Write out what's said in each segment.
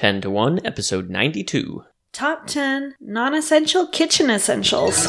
10 to 1, episode 92. Top 10 non essential kitchen essentials.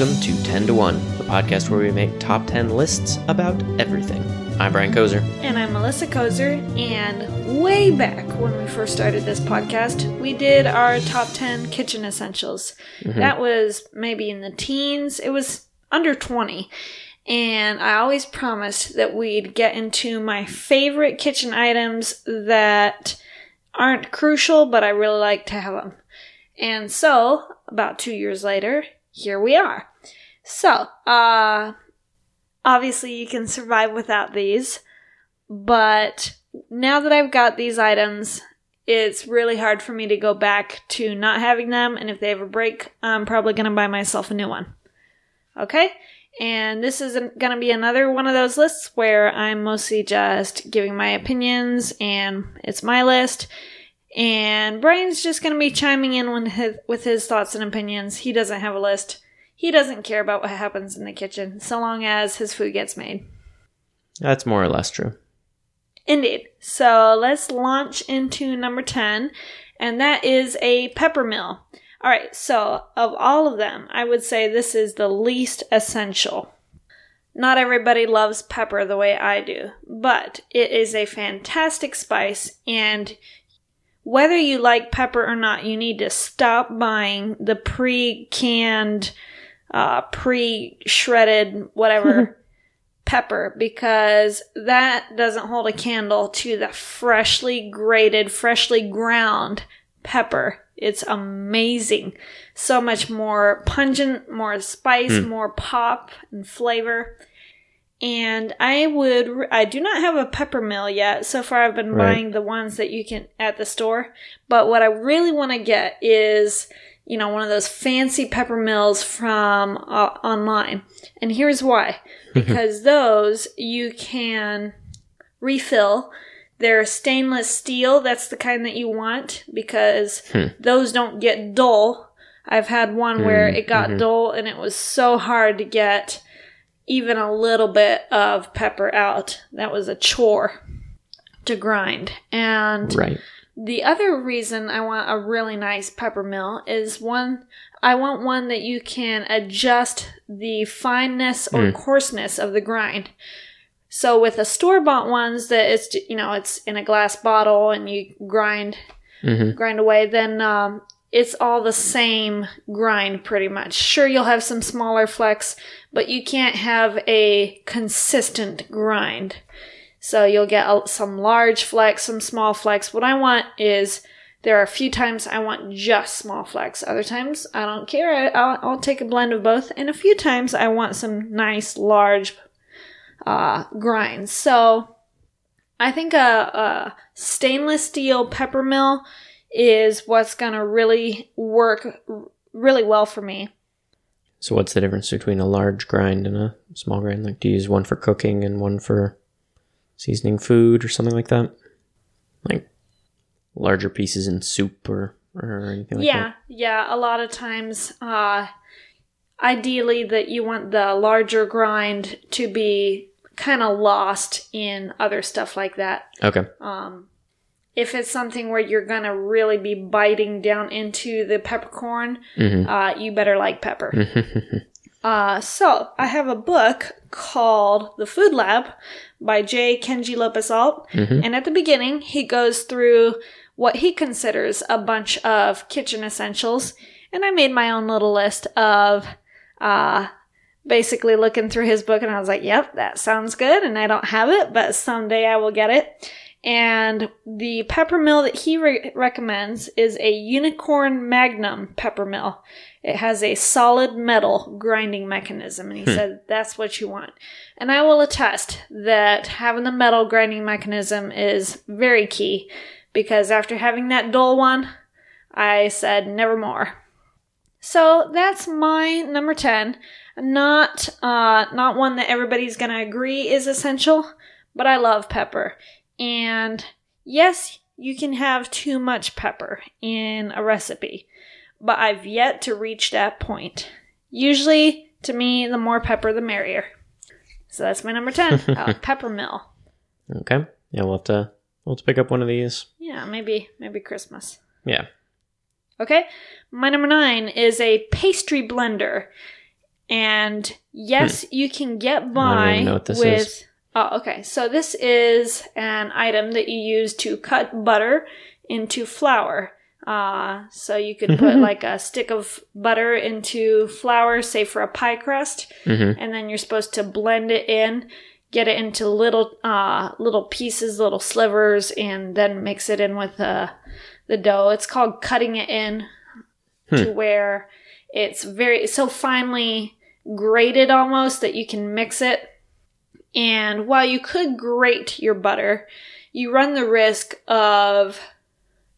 Welcome to 10 to 1, the podcast where we make top 10 lists about everything. I'm Brian Kozer. And I'm Melissa Kozer. And way back when we first started this podcast, we did our top 10 kitchen essentials. Mm-hmm. That was maybe in the teens, it was under 20. And I always promised that we'd get into my favorite kitchen items that aren't crucial, but I really like to have them. And so, about two years later, here we are. So, uh, obviously you can survive without these, but now that I've got these items, it's really hard for me to go back to not having them, and if they ever break, I'm probably gonna buy myself a new one. Okay? And this is going to be another one of those lists where I'm mostly just giving my opinions and it's my list. And Brian's just going to be chiming in with his, with his thoughts and opinions. He doesn't have a list. He doesn't care about what happens in the kitchen so long as his food gets made. That's more or less true. Indeed. So let's launch into number 10, and that is a pepper mill. All right, so of all of them, I would say this is the least essential. Not everybody loves pepper the way I do, but it is a fantastic spice, and whether you like pepper or not, you need to stop buying the pre canned, uh, pre shredded, whatever pepper because that doesn't hold a candle to the freshly grated, freshly ground pepper. It's amazing. So much more pungent, more spice, more pop and flavor. And I would, I do not have a pepper mill yet. So far, I've been Right. buying the ones that you can at the store. But what I really want to get is, you know, one of those fancy pepper mills from uh, online. And here's why because those you can refill. They're stainless steel. That's the kind that you want because hmm. those don't get dull. I've had one hmm. where it got mm-hmm. dull and it was so hard to get even a little bit of pepper out. That was a chore to grind. And Right. The other reason I want a really nice pepper mill is one, I want one that you can adjust the fineness or coarseness of the grind. So with the store bought ones that it's you know it's in a glass bottle and you grind Mhm. grind away, then um, it's all the same grind pretty much. Sure, you'll have some smaller flecks, but you can't have a consistent grind. So you'll get some large flecks, some small flecks. What I want is there are a few times I want just small flecks. Other times I don't care. I'll, I'll take a blend of both. And a few times I want some nice large uh, grinds. So I think a, a stainless steel pepper mill is what's going to really work really well for me. So, what's the difference between a large grind and a small grind? Like, do you use one for cooking and one for seasoning food or something like that? Like larger pieces in soup or, or anything like that. yeah, yeah. A lot of times, uh, ideally, that you want the larger grind to be kind of lost in other stuff like that. Okay. Um, if it's something where you're gonna really be biting down into the peppercorn, Mhm. uh, you better like pepper. uh, so I have a book called The Food Lab by J. Kenji Lopez Alt, and at the beginning he goes through what he considers a bunch of kitchen essentials, and I made my own little list of uh, basically looking through his book and I was like, yep, that sounds good. And I don't have it, but someday I will get it. And the pepper mill that he re- recommends is a Unicorn Magnum pepper mill. It has a solid metal grinding mechanism, and he said that's what you want. And I will attest that having the metal grinding mechanism is very key because after having that dull one, I said never more. So that's my number 10. Not uh not one that everybody's going to agree is essential, but I love pepper. And yes, you can have too much pepper in a recipe, but I've yet to reach that point. Usually, to me, the more pepper, the merrier. So that's my number 10, uh, pepper mill. Okay. Yeah, we'll have to we'll have to pick up one of these. Yeah, maybe maybe Christmas. Yeah. Okay. My number nine is a pastry blender. And yes, you can get Hmm. By even know what this with. is. Oh, okay. So this is an item that you use to cut butter into flour. Uh, so you could put like a stick of butter into flour, say for a pie crust, hmm and then you're supposed to blend it in, get it into little uh, little pieces, little slivers, and then mix it in with uh, the dough. It's called cutting it in to where it's very so finely grated almost that you can mix it. And while you could grate your butter, you run the risk of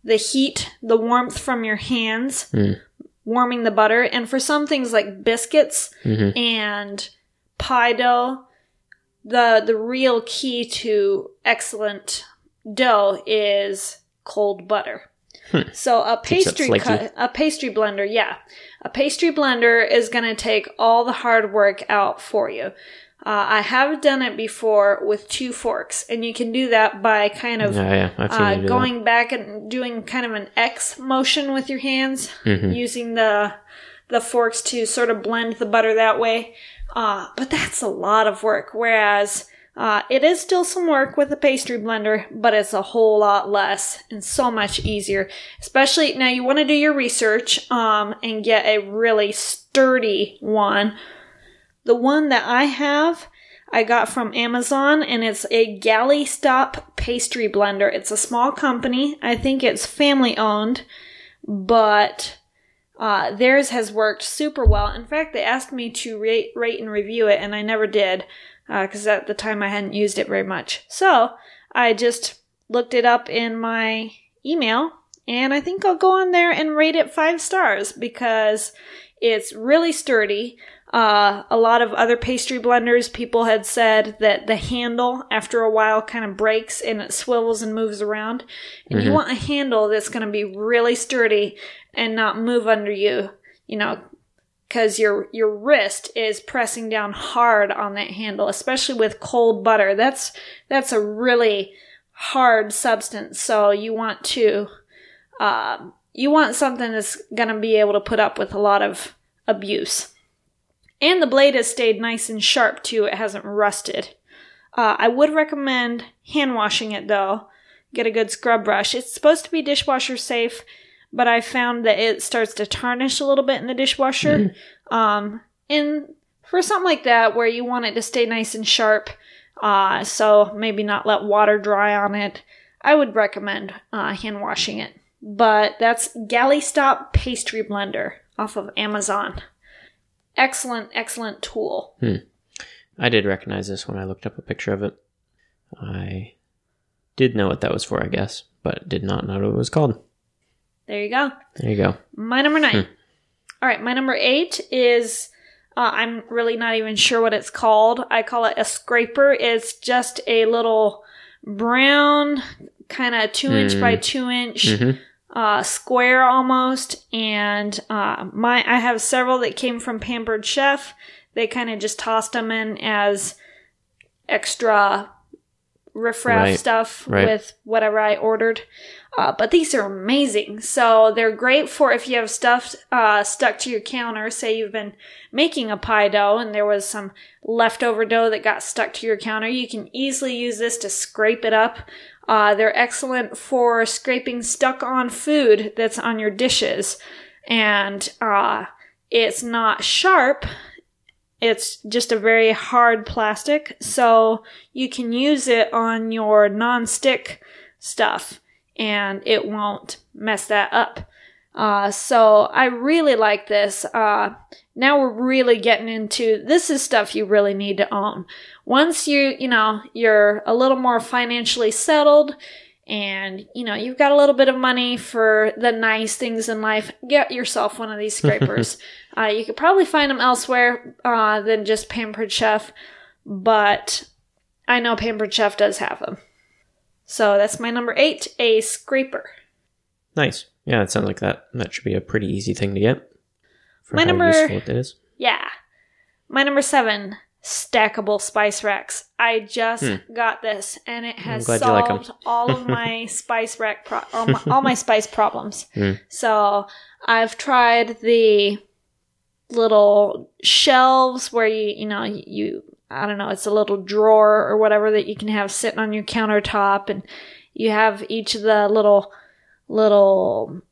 the heat, the warmth from your hands Mm. warming the butter. And for some things like biscuits, hmm and pie dough the the real key to excellent dough is cold butter Hmm. so a pastry cut a pastry blender yeah a pastry blender is going to take all the hard work out for you uh, i have done it before with two forks and you can do that by kind of Yeah, yeah. Uh, going back and doing kind of an X motion with your hands, that. hmm using the the forks to sort of blend the butter that way. Uh, but that's a lot of work. Whereas uh, it is still some work with a pastry blender, but it's a whole lot less and so much easier. Especially now, you want to do your research um, and get a really sturdy one. The one that I have, I got from Amazon, and it's a Galley Stop pastry blender. It's a small company. I think it's family owned, but uh, theirs has worked super well. In fact, they asked me to rate, rate and review it, and I never did because at the time I hadn't used it very much. So I just looked it up in my email, and I think I'll go on there and rate it five stars because it's really sturdy. Uh, a lot of other pastry blenders, people had said that the handle, after a while, kind of breaks and it swivels and moves around. And you Mhm. want a handle that's going to be really sturdy and not move under you, you know, because your your wrist is pressing down hard on that handle, especially with cold butter. That's that's a really hard substance, so you want to uh, you want something that's going to be able to put up with a lot of abuse. And the blade has stayed nice and sharp too, it hasn't rusted. Uh, I would recommend hand washing it though. Get a good scrub brush. It's supposed to be dishwasher safe, but I found that it starts to tarnish a little bit in the dishwasher. Um, and for something like that, where you want it to stay nice and sharp, uh, so maybe not let water dry on it, I would recommend uh, hand washing it. But that's Galley Stop Pastry Blender off of Amazon. Excellent, excellent tool. I did recognize this when I looked up a picture of it. I did know what that was for, I guess, but did not know what it was called. There you go. There you go. My number nine. Hmm. All right, my number eight is uh, I'm really not even sure what it's called. I call it a scraper. It's just a little brown, kind of two inch Hmm. by two inch hmm uh, square almost. And uh, my I have several that came from Pampered Chef. They kind of just tossed them in as extra riffraff Right, stuff right. with whatever I ordered. Uh, but these are amazing. So they're great for if you have stuff uh, stuck to your counter. Say you've been making a pie dough and there was some leftover dough that got stuck to your counter. You can easily use this to scrape it up. Uh, they're excellent for scraping stuck on food that's on your dishes. And uh, it's not sharp. It's just a very hard plastic, so you can use it on your non-stick stuff and it won't mess that up. Uh, so I really like this. Uh, now we're really getting into this is stuff you really need to own. Once you, you know, you're a little more financially settled and, you know, you've got a little bit of money for the nice things in life, get yourself one of these scrapers. uh, you could probably find them elsewhere uh, than just Pampered Chef, but I know Pampered Chef does have them. So that's my number eight, a scraper. Nice. Yeah, it sounds like that. That should be a pretty easy thing to get. My number- it is. Yeah. My number seven, stackable spice racks. I just got this, and it has Hmm. you like solved all of my spice rack pro- all, my, all my spice problems. Hmm. So I've tried the little shelves where you you know you I don't know it's a little drawer or whatever that you can have sitting on your countertop, and you have each of the little little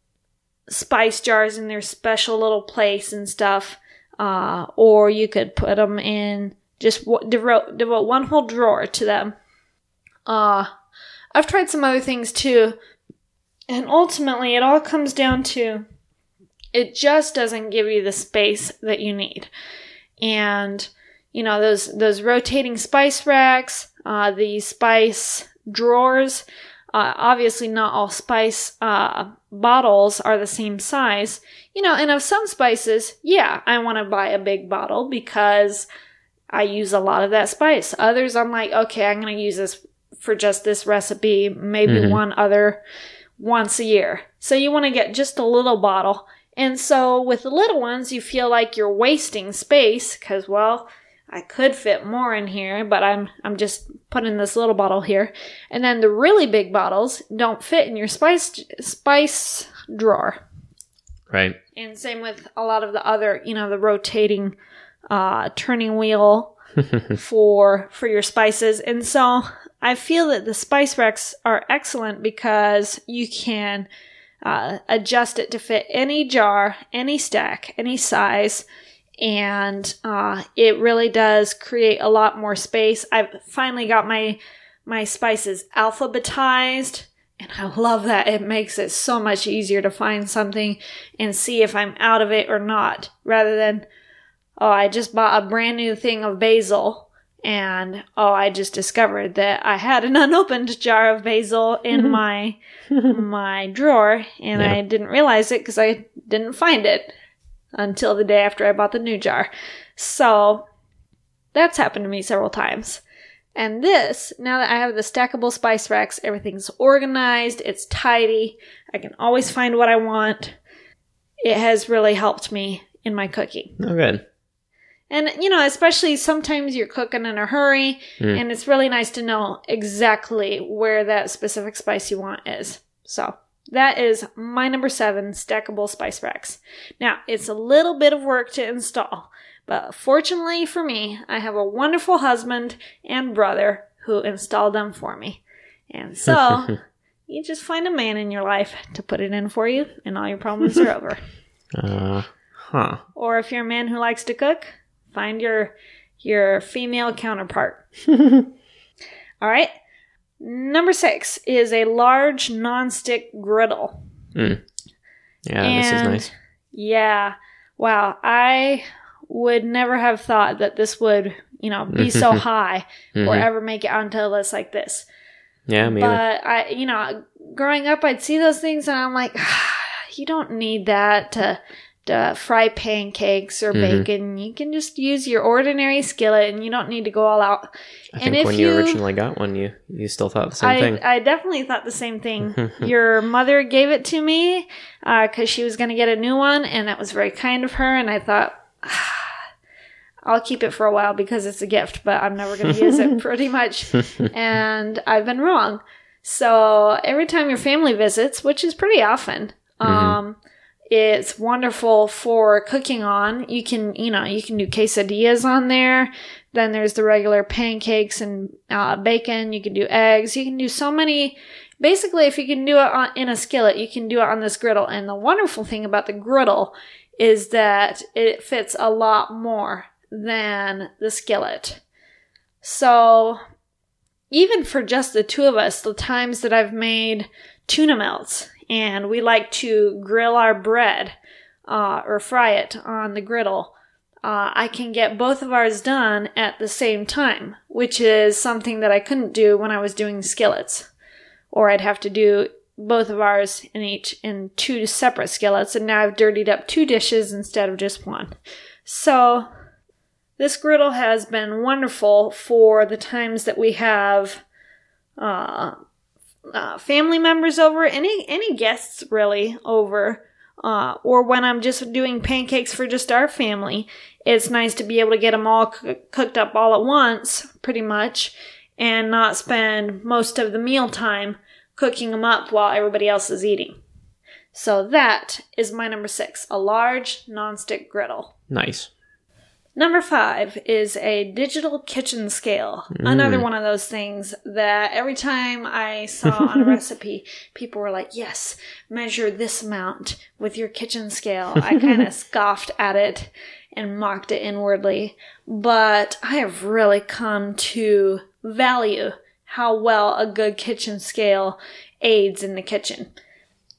spice jars in their special little place and stuff. Uh, or you could put them in just devote, devote one whole drawer to them. Uh, I've tried some other things too, and ultimately it all comes down to it just doesn't give you the space that you need. And you know those those rotating spice racks, uh, the spice drawers. Uh, obviously, not all spice uh, bottles are the same size. You know, and of some spices, yeah, I want to buy a big bottle because I use a lot of that spice. Others, I'm like, okay, I'm going to use this for just this recipe, maybe Mhm. one other once a year. So you want to get just a little bottle. And so with the little ones, you feel like you're wasting space because, well, I could fit more in here, but I'm I'm just putting this little bottle here. And then the really big bottles don't fit in your spice spice drawer. Right. And same with a lot of the other, you know, the rotating uh turning wheel for for your spices. And so I feel that the spice racks are excellent because you can uh, adjust it to fit any jar, any stack, any size, and uh, it really does create a lot more space. I've finally got my my spices alphabetized, and I love that. It makes it so much easier to find something and see if I'm out of it or not, rather than oh, I just bought a brand new thing of basil. And oh, I just discovered that I had an unopened jar of basil in mm-hmm. my my drawer, and Yeah. I didn't realize it because I didn't find it until the day after I bought the new jar. So that's happened to me several times. And this, now that I have the stackable spice racks, everything's organized, it's tidy, I can always find what I want. It has really helped me in my cooking. Oh, good. And, you know, especially sometimes you're cooking in a hurry, Mm. and it's really nice to know exactly where that specific spice you want is. So, that is my number seven stackable spice racks. Now, it's a little bit of work to install, but fortunately for me, I have a wonderful husband and brother who installed them for me. And so, you just find a man in your life to put it in for you, and all your problems are over. Uh, huh. Or if you're a man who likes to cook, find your your female counterpart. All right. Number six is a large nonstick griddle. Mm. Yeah, this is nice. Yeah. Wow. I would never have thought that this would, you know, be so high or Mhm. ever make it onto a list like this. Yeah, me either. But I, you know, growing up, I'd see those things and I'm like, ah, you don't need that to, to fry pancakes or Mhm. bacon. You can just use your ordinary skillet and you don't need to go all out. I and think when you, you- originally got one, you you still thought the same I, thing. I definitely thought the same thing. Your mother gave it to me because she was going to get a new one, and that was very kind of her. And I thought, ah, I'll keep it for a while because it's a gift, but I'm never going to use it pretty much. and I've been wrong. So every time your family visits, which is pretty often, um, it's wonderful for cooking on. You can, you know, you can do quesadillas on there. Then there's the regular pancakes and uh, bacon. You can do eggs. You can do so many. Basically, if you can do it on, in a skillet, you can do it on this griddle. And the wonderful thing about the griddle is that it fits a lot more than the skillet. So, even for just the two of us, the times that I've made tuna melts and we like to grill our bread uh, or fry it on the griddle, uh, I can get both of ours done at the same time, which is something that I couldn't do when I was doing skillets. Or I'd have to do both of ours in each in two separate skillets, and now I've dirtied up two dishes instead of just one. So this griddle has been wonderful for the times that we have uh, uh, family members over, any any guests really over, uh, or when I'm just doing pancakes for just our family, it's nice to be able to get them all c- cooked up all at once, pretty much, and not spend most of the meal time cooking them up while everybody else is eating. So that is my number six, a large nonstick griddle. Nice. Number five is a digital kitchen scale. Another mm. one of those things that every time I saw on a recipe, people were like, yes, measure this amount with your kitchen scale. I kind of scoffed at it and mocked it inwardly. But I have really come to value how well a good kitchen scale aids in the kitchen.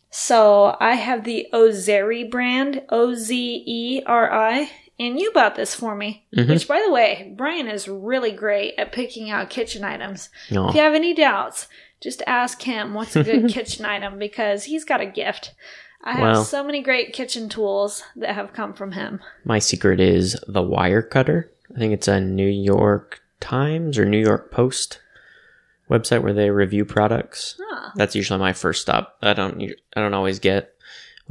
So I have the Ozeri brand, O Z E R I, and you bought this for me. Mm-hmm. Which, by the way, Brian is really great at picking out kitchen items. Aw. If you have any doubts, just ask him what's a good kitchen item because he's got a gift. I have Well- so many great kitchen tools that have come from him. My secret is the Wirecutter. I think it's a New York Times or New York Post website where they review products. Huh. That's usually my first stop. I don't I don't always get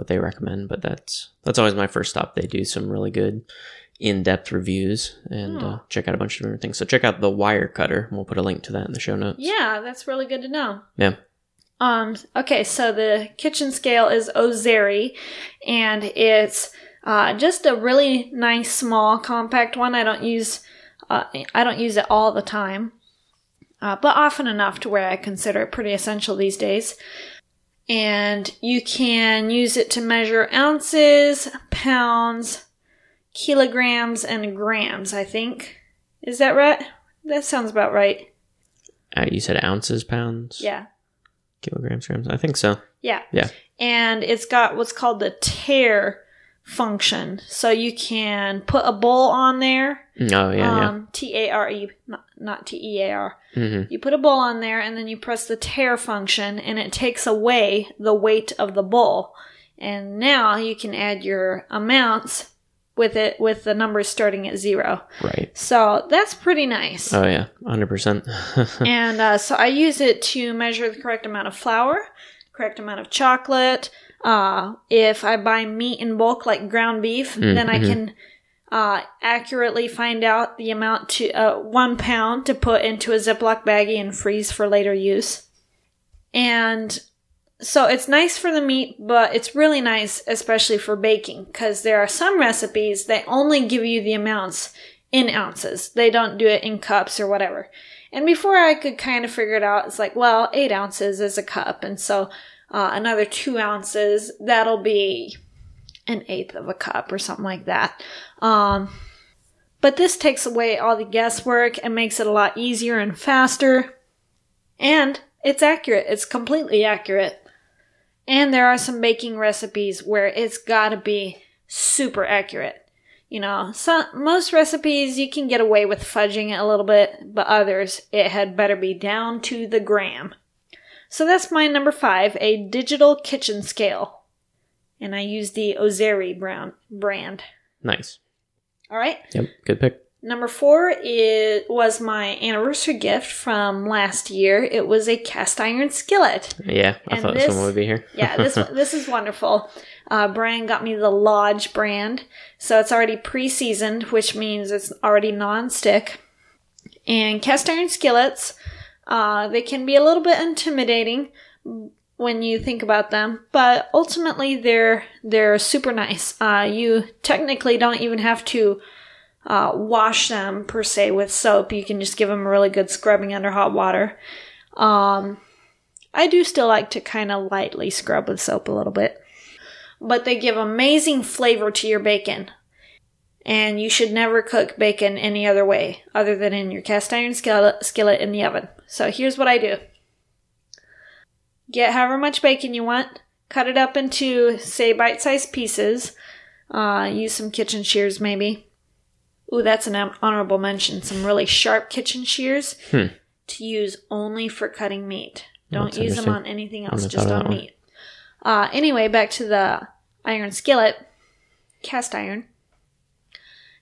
what they recommend, but that's that's always my first stop. They do some really good in-depth reviews and uh, check out a bunch of different things. So check out the Wirecutter. We'll put a link to that in the show notes. Yeah, that's really good to know. Yeah. Um, okay, so the kitchen scale is Ozeri, and it's uh, just a really nice, small, compact one. I don't use uh, I don't use it all the time, uh, but often enough to where I consider it pretty essential these days. And you can use it to measure ounces, pounds, kilograms, and grams. I think is that right? That sounds about right. Uh, you said ounces, pounds, Yeah. kilograms, grams. I think so. Yeah. Yeah. And it's got what's called the tare function. So you can put a bowl on there. Oh yeah, um, T A R E, not, not T E A R. Mm-hmm. You put a bowl on there and then you press the tare function and it takes away the weight of the bowl. And now you can add your amounts with it with the numbers starting at zero. Right. So that's pretty nice. Oh yeah, hundred percent. and uh, so I use it to measure the correct amount of flour, correct amount of chocolate. Uh, if I buy meat in bulk, like ground beef, then I can uh, accurately find out the amount to uh, one pound to put into a Ziploc baggie and freeze for later use. And so it's nice for the meat, but it's really nice, especially for baking, because there are some recipes that only give you the amounts in ounces. They don't do it in cups or whatever. And before I could kind of figure it out, it's like, well, eight ounces is a cup. And so uh, another two ounces, that'll be an eighth of a cup or something like that. Um, but this takes away all the guesswork and makes it a lot easier and faster. And it's accurate. It's completely accurate. And there are some baking recipes where it's gotta be super accurate. You know, some, most recipes you can get away with fudging it a little bit, but others it had better be down to the gram. So that's my number five, a digital kitchen scale. And I use the Ozeri brown brand. nice. All right. Yep. Good pick. Number four is was my anniversary gift from last year. It was a cast iron skillet. Yeah, I And thought this- someone would be here. Yeah, this this is wonderful. Uh, Brian got me the Lodge brand, so it's already pre-seasoned, which means it's already non-stick. And cast iron skillets, uh, they can be a little bit intimidating when you think about them, but ultimately they're they're super nice. Uh, you technically don't even have to uh, wash them per se with soap. You can just give them a really good scrubbing under hot water. Um, I do still like to kind of lightly scrub with soap a little bit. But they give amazing flavor to your bacon. And you should never cook bacon any other way other than in your cast iron skillet, in the oven. So here's what I do get however much bacon you want, cut it up into, say, bite sized pieces. Uh, use some kitchen shears maybe. Ooh, that's an hon- mention. Some really sharp kitchen shears Hmm. to use only for cutting meat. Don't That's use them on anything else, just on meat. Uh, anyway, back to the iron skillet, cast iron.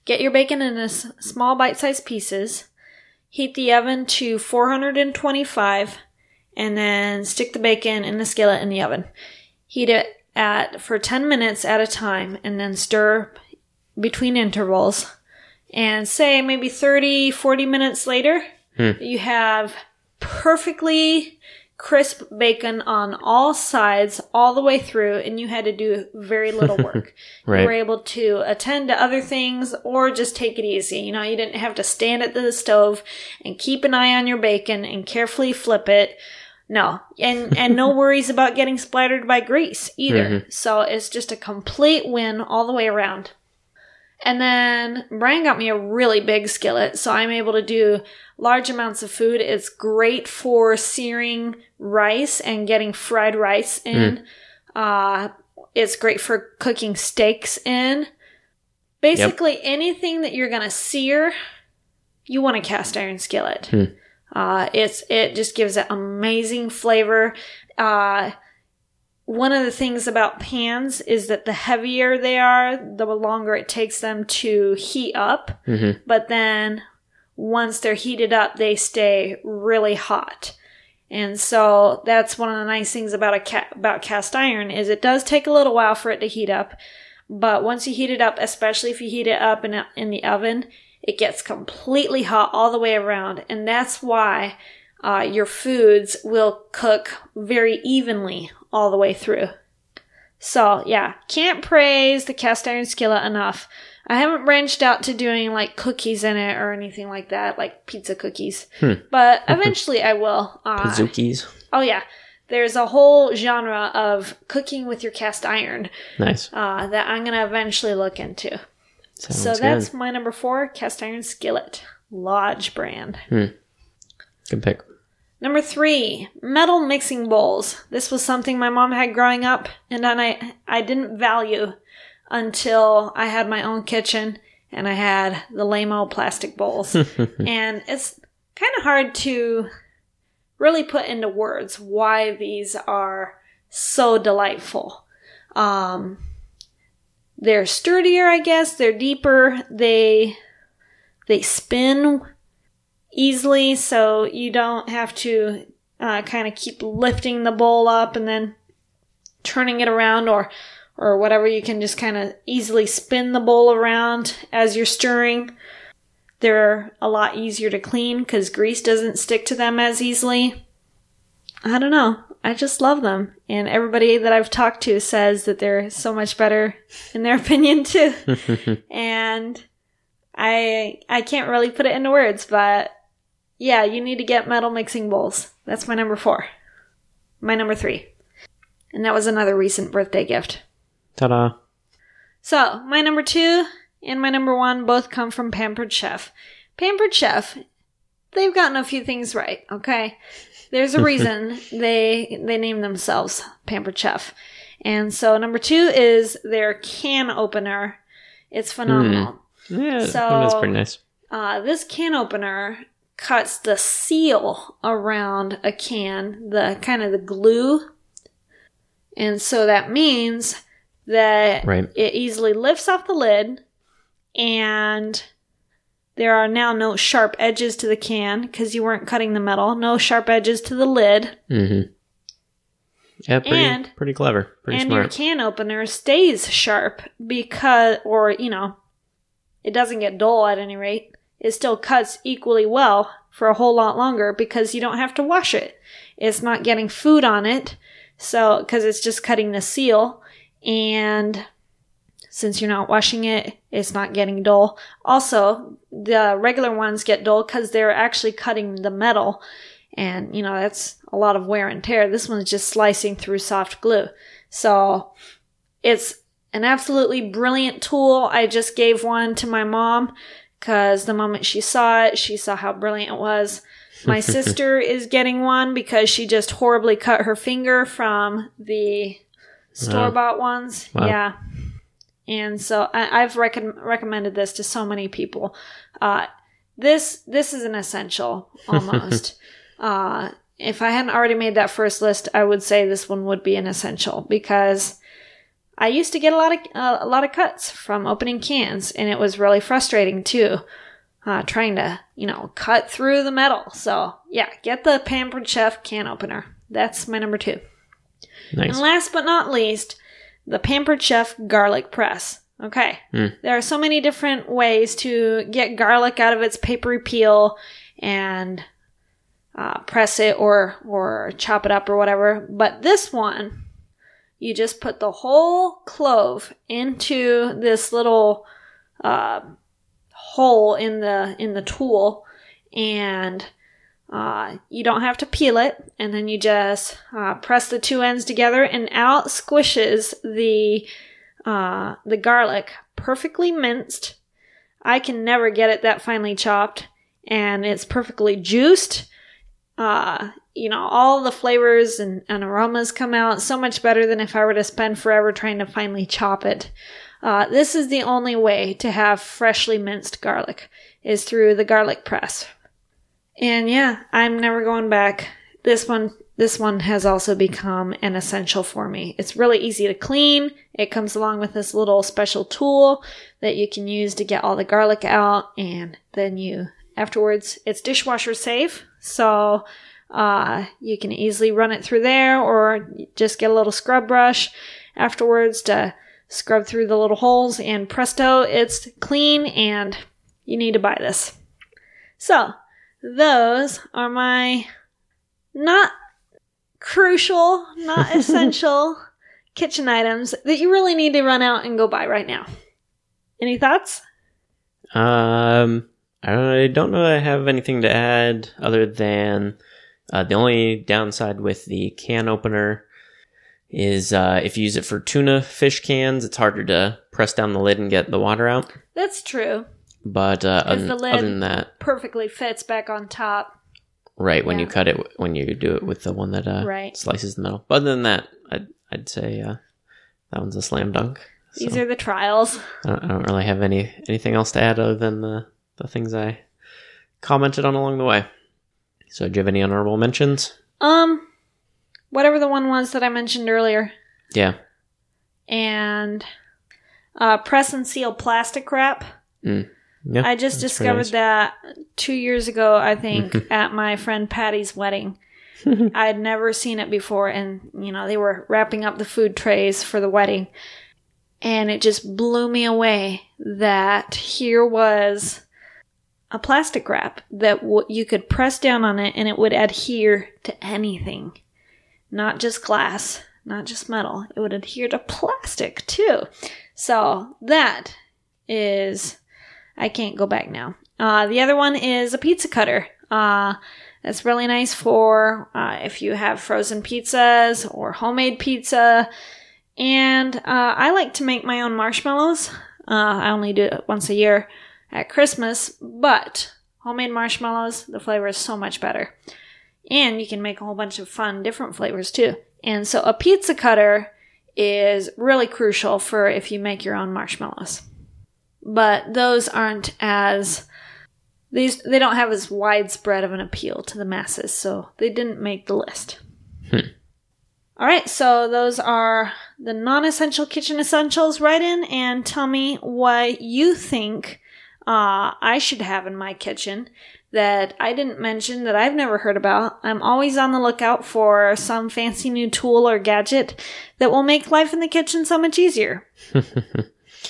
Get your bacon in small bite sized pieces. Heat the oven to 425 and then stick the bacon in the skillet in the oven. Heat it at for 10 minutes at a time and then stir between intervals. And say maybe 30, 40 minutes later, hmm. you have perfectly crisp bacon on all sides all the way through and you had to do very little work. Right. You were able to attend to other things or just take it easy. You know, you didn't have to stand at the stove and keep an eye on your bacon and carefully flip it. No. And and no worries about getting splattered by grease either. Mm-hmm. So it's just a complete win all the way around. And then Brian got me a really big skillet, so I'm able to do large amounts of food. It's great for searing rice and getting fried rice in. Uh, it's great for cooking steaks in. Basically, anything that you're gonna sear, you want a cast iron skillet. Uh, it's it just gives it amazing flavor. Uh, one of the things about pans is that the heavier they are, the longer it takes them to heat up. Mhm. But then once they're heated up, they stay really hot. And so that's one of the nice things about a ca- about cast iron is it does take a little while for it to heat up, but once you heat it up, especially if you heat it up in a, in the oven, it gets completely hot all the way around, and that's why uh, your foods will cook very evenly all the way through. So yeah, can't praise the cast iron skillet enough. I haven't branched out to doing like cookies in it or anything like that, like pizza cookies. But eventually I will. Uh, Pizookies. oh yeah, there's a whole genre of cooking with your cast iron Nice. uh, that I'm gonna eventually look into. Sounds so good. that's my number four, cast iron skillet, Lodge brand. good pick. Number three, metal mixing bowls. This was something my mom had growing up, and then I I didn't value until I had my own kitchen and I had the lame old plastic bowls. and it's kind of hard to really put into words why these are so delightful. Um, they're sturdier, I guess. They're deeper. They they spin easily, so you don't have to uh, kind of keep lifting the bowl up and then turning it around or or whatever. You can just kind of easily spin the bowl around as you're stirring. They're a lot easier to clean because grease doesn't stick to them as easily. I don't know. I just love them. And everybody that I've talked to says that they're so much better in their opinion too. and I I can't really put it into words, but yeah, you need to get metal mixing bowls. That's my number 4. My number 3. And that was another recent birthday gift. Ta-da. So, my number 2 and my number 1 both come from Pampered Chef. Pampered Chef, they've gotten a few things right, okay? There's a reason they they name themselves Pampered Chef. And so number 2 is their can opener. It's phenomenal. Yeah, So- that's pretty nice. Uh, this can opener cuts the seal around a can, the kind of the glue. And so that means that Right. it easily lifts off the lid and there are now no sharp edges to the can because you weren't cutting the metal. No sharp edges to the lid. Mm-hmm. Yeah, pretty, And- pretty clever. Pretty and your can opener stays sharp because, or, you know, it doesn't get dull at any rate. It still cuts equally well for a whole lot longer because you don't have to wash it. It's not getting food on it. So, because it's just cutting the seal. And since you're not washing it, it's not getting dull. Also, the regular ones get dull because they're actually cutting the metal. And, you know, that's a lot of wear and tear. This one's just slicing through soft glue. So, it's an absolutely brilliant tool. I just gave one to my mom because the moment she saw it, she saw how brilliant it was. My sister is getting one because she just horribly cut her finger from the store bought ones. Wow. Yeah. And so I, I've recom recommended this to so many people. Uh, this this is an essential almost. uh, if I hadn't already made that first list, I would say this one would be an essential because I used to get a lot of uh, a lot of cuts from opening cans, and it was really frustrating too. uh, trying to, you know, cut through the metal. So, yeah, get the Pampered Chef can opener. That's my number two. Nice. And last but not least, the Pampered Chef garlic press. Okay. Mm. There are so many different ways to get garlic out of its papery peel and uh, press it or or chop it up or whatever. But this one, you just put the whole clove into this little uh, hole in the in the tool, and uh, you don't have to peel it, and then you just uh, press the two ends together, and out squishes the uh, the garlic, perfectly minced. I can never get it that finely chopped, and it's perfectly juiced. Uh, you know, all the flavors and, and aromas come out so much better than if I were to spend forever trying to finely chop it. Uh, this is the only way to have freshly minced garlic is through the garlic press. And yeah, I'm never going back. This one this one has also become an essential for me. It's really easy to clean. It comes along with this little special tool that you can use to get all the garlic out and then you afterwards it's dishwasher safe. So uh, you can easily run it through there or just get a little scrub brush afterwards to scrub through the little holes and presto, it's clean and you need to buy this. So, those are my not crucial, not essential kitchen items that you really need to run out and go buy right now. Any thoughts? Um, I don't know. I have anything to add other than uh, the only downside with the can opener is uh, if you use it for tuna fish cans, it's harder to press down the lid and get the water out. That's true. But uh, other, the lid- other than that, Perfectly fits back on top. right when you cut it, when you do it with the one that uh, Right. slices the metal. But other than that, I'd, I'd say uh, that one's a slam dunk. So These are the trials. I, don't, I don't really have any anything else to add other than the, the things I commented on along the way. So, do you have any honorable mentions? Um, whatever the one was that I mentioned earlier. Yeah. And uh, press and seal plastic wrap. Mm. Yeah. I just discovered nice. that two years ago, I think, at my friend Patty's wedding. I'd never seen it before, and you know, they were wrapping up the food trays for the wedding. And it just blew me away that here was a plastic wrap that w- you could press down on it and it would adhere to anything. Not just glass, not just metal. It would adhere to plastic too. So that is I can't go back now. Uh, the other one is a pizza cutter. Uh, that's really nice for uh, if you have frozen pizzas or homemade pizza. And uh, I like to make my own marshmallows. Uh, I only do it once a year at Christmas, but homemade marshmallows, the flavor is so much better. And you can make a whole bunch of fun, different flavors too. And so a pizza cutter is really crucial for if you make your own marshmallows but those aren't as these they don't have as widespread of an appeal to the masses so they didn't make the list Hmm. all right so those are the non-essential kitchen essentials write in and tell me what you think uh, i should have in my kitchen that i didn't mention that i've never heard about. I'm always on the lookout for some fancy new tool or gadget that will make life in the kitchen so much easier.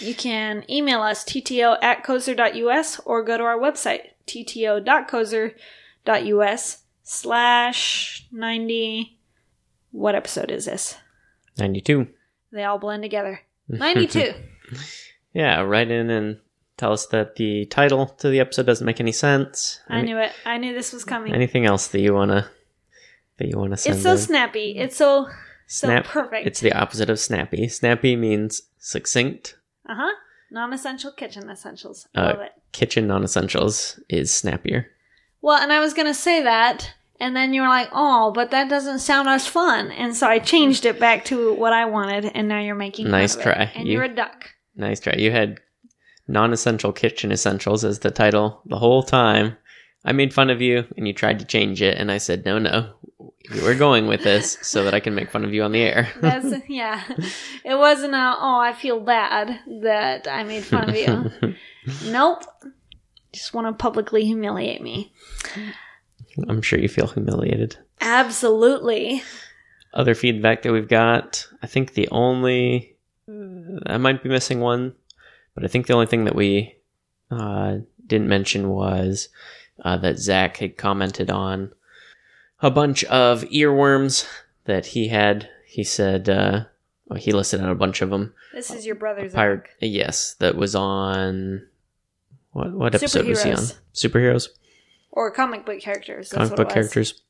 You can email us tto at cozer.us or go to our website tto.cozer.us slash 90 what episode is this? 92. they all blend together. 92 Yeah, write in and tell us that the title to the episode doesn't make any sense. i knew it i knew this was coming Anything else that you wanna that you wanna send? it's so in? snappy it's so so Snap. perfect It's the opposite of snappy. Snappy means succinct. uh-huh non-essential kitchen essentials Uh, love it Kitchen non-essentials is snappier. Well, and I was gonna say that, and then you were like, "Oh, but that doesn't sound as fun," and so I changed it back to what I wanted, and now you're making Nice try. and You- you... are a duck. Nice try. You had non-essential kitchen essentials as the title the whole time. I made fun of you, and you tried to change it, and I said, "No, no, we're going with this so that I can make fun of you on the air." That's yeah. It wasn't a oh I feel bad that I made fun of you. nope. Just want to publicly humiliate me. I'm sure you feel humiliated. Absolutely. Other feedback that we've got, I think the only, I might be missing one, but I think the only thing that we uh, didn't mention was uh, that Zach had commented on a bunch of earworms that he had. He said, uh, well, he listed out a bunch of them. This is your brother's Pirate, yes, that was on. What what episode was he on? Superheroes. Or comic book characters. That's comic book characters.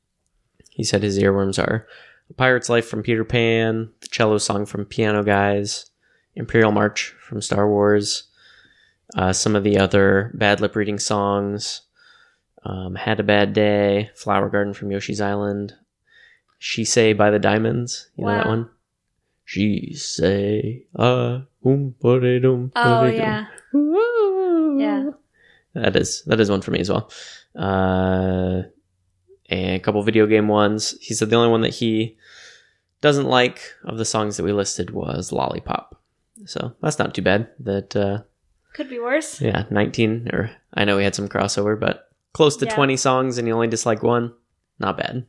He said his earworms are "A Pirate's Life" from Peter Pan, the cello song from Piano Guys, Imperial March from Star Wars, uh, some of the other bad lip reading songs, um, "Had a Bad Day," "Flower Garden" from Yoshi's Island, "She Say" by the Diamonds. You know that one. She say, ah, um, ba-de-dum, Oh, yeah. Woo. Yeah. That is that is one for me as well. Uh, and a couple video game ones. He said the only one that he doesn't like of the songs that we listed was Lollipop. So that's not too bad. That uh, Could be worse. yeah, nineteen or I know we had some crossover, but close to Yeah. twenty songs and you only dislike one. Not bad.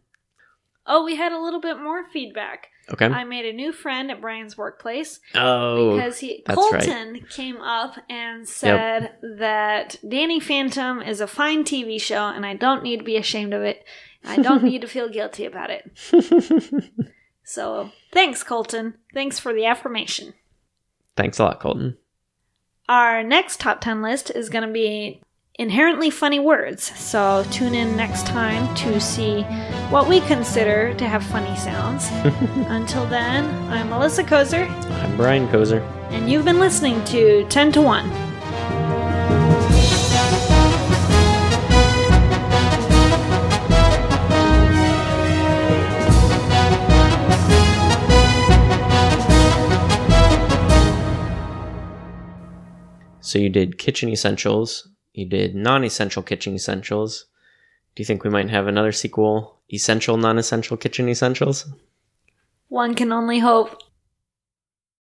Oh, we had a little bit more feedback. Okay. I made a new friend at Brian's workplace oh, because he Colton came up and said that Danny Phantom is a fine TV show and I don't need to be ashamed of it. I don't need to feel guilty about it. So thanks, Colton. Thanks for the affirmation. Thanks a lot, Colton. Our next top 10 list is going to be inherently funny words. So tune in next time to see what we consider to have funny sounds. Until then, I'm Melissa Kozer, I'm Brian Kozer. and you've been listening to 10 to 1. So you did kitchen essentials. You did non-essential kitchen essentials. Do you think we might have another sequel, essential non-essential kitchen essentials? One can only hope.